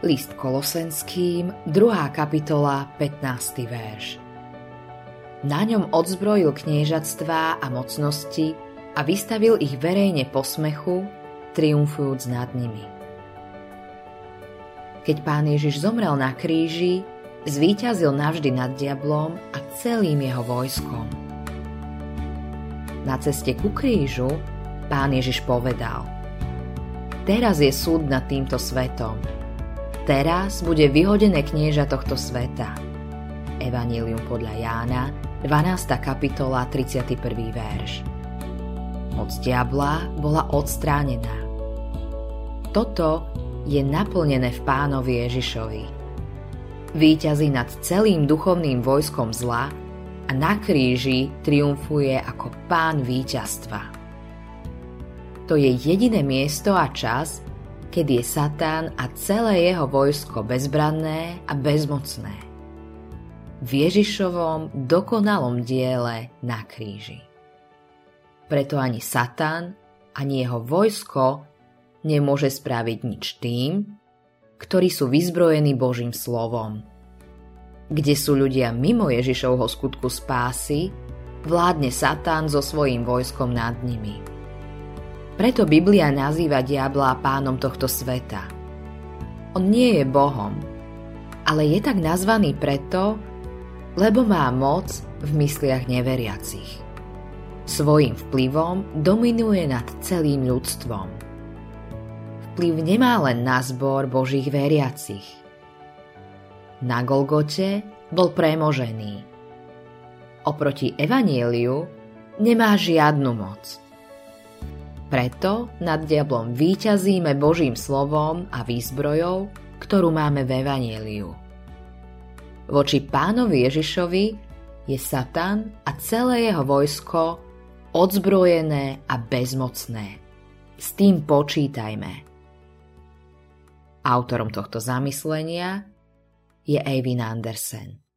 List Kolosenským, 2. kapitola, 15. verš. Na ňom odzbrojil kniežatstvá a mocnosti a vystavil ich verejne posmechu, triumfujúc nad nimi. Keď pán Ježiš zomrel na kríži, zvíťazil navždy nad diablom a celým jeho vojskom. Na ceste ku krížu pán Ježiš povedal Teraz je súd nad týmto svetom. Teraz bude vyhodené knieža tohto sveta. Evangelium podľa Jána, 12. kapitola, 31. verš. Moc diabla bola odstránená. Toto je naplnené v pánovi Ježišovi. Výťazí nad celým duchovným vojskom zla a na kríži triumfuje ako pán víťazstva. To je jediné miesto a čas, keď je Satán a celé jeho vojsko bezbranné a bezmocné. V Ježišovom dokonalom diele na kríži. Preto ani Satan, ani jeho vojsko nemôže spraviť nič tým, ktorí sú vyzbrojení Božím slovom. Kde sú ľudia mimo Ježišovho skutku spásy, vládne Satán so svojím vojskom nad nimi. Preto Biblia nazýva diabla pánom tohto sveta. On nie je Bohom, ale je tak nazvaný preto, lebo má moc v mysliach neveriacich. Svojím vplyvom dominuje nad celým ľudstvom vplyv nemá len na zbor Božích veriacich. Na Golgote bol premožený. Oproti Evanieliu nemá žiadnu moc. Preto nad diablom výťazíme Božím slovom a výzbrojou, ktorú máme v Evanieliu. Voči pánovi Ježišovi je Satan a celé jeho vojsko odzbrojené a bezmocné. S tým počítajme. Autorom tohto zamyslenia je Eivin Andersen.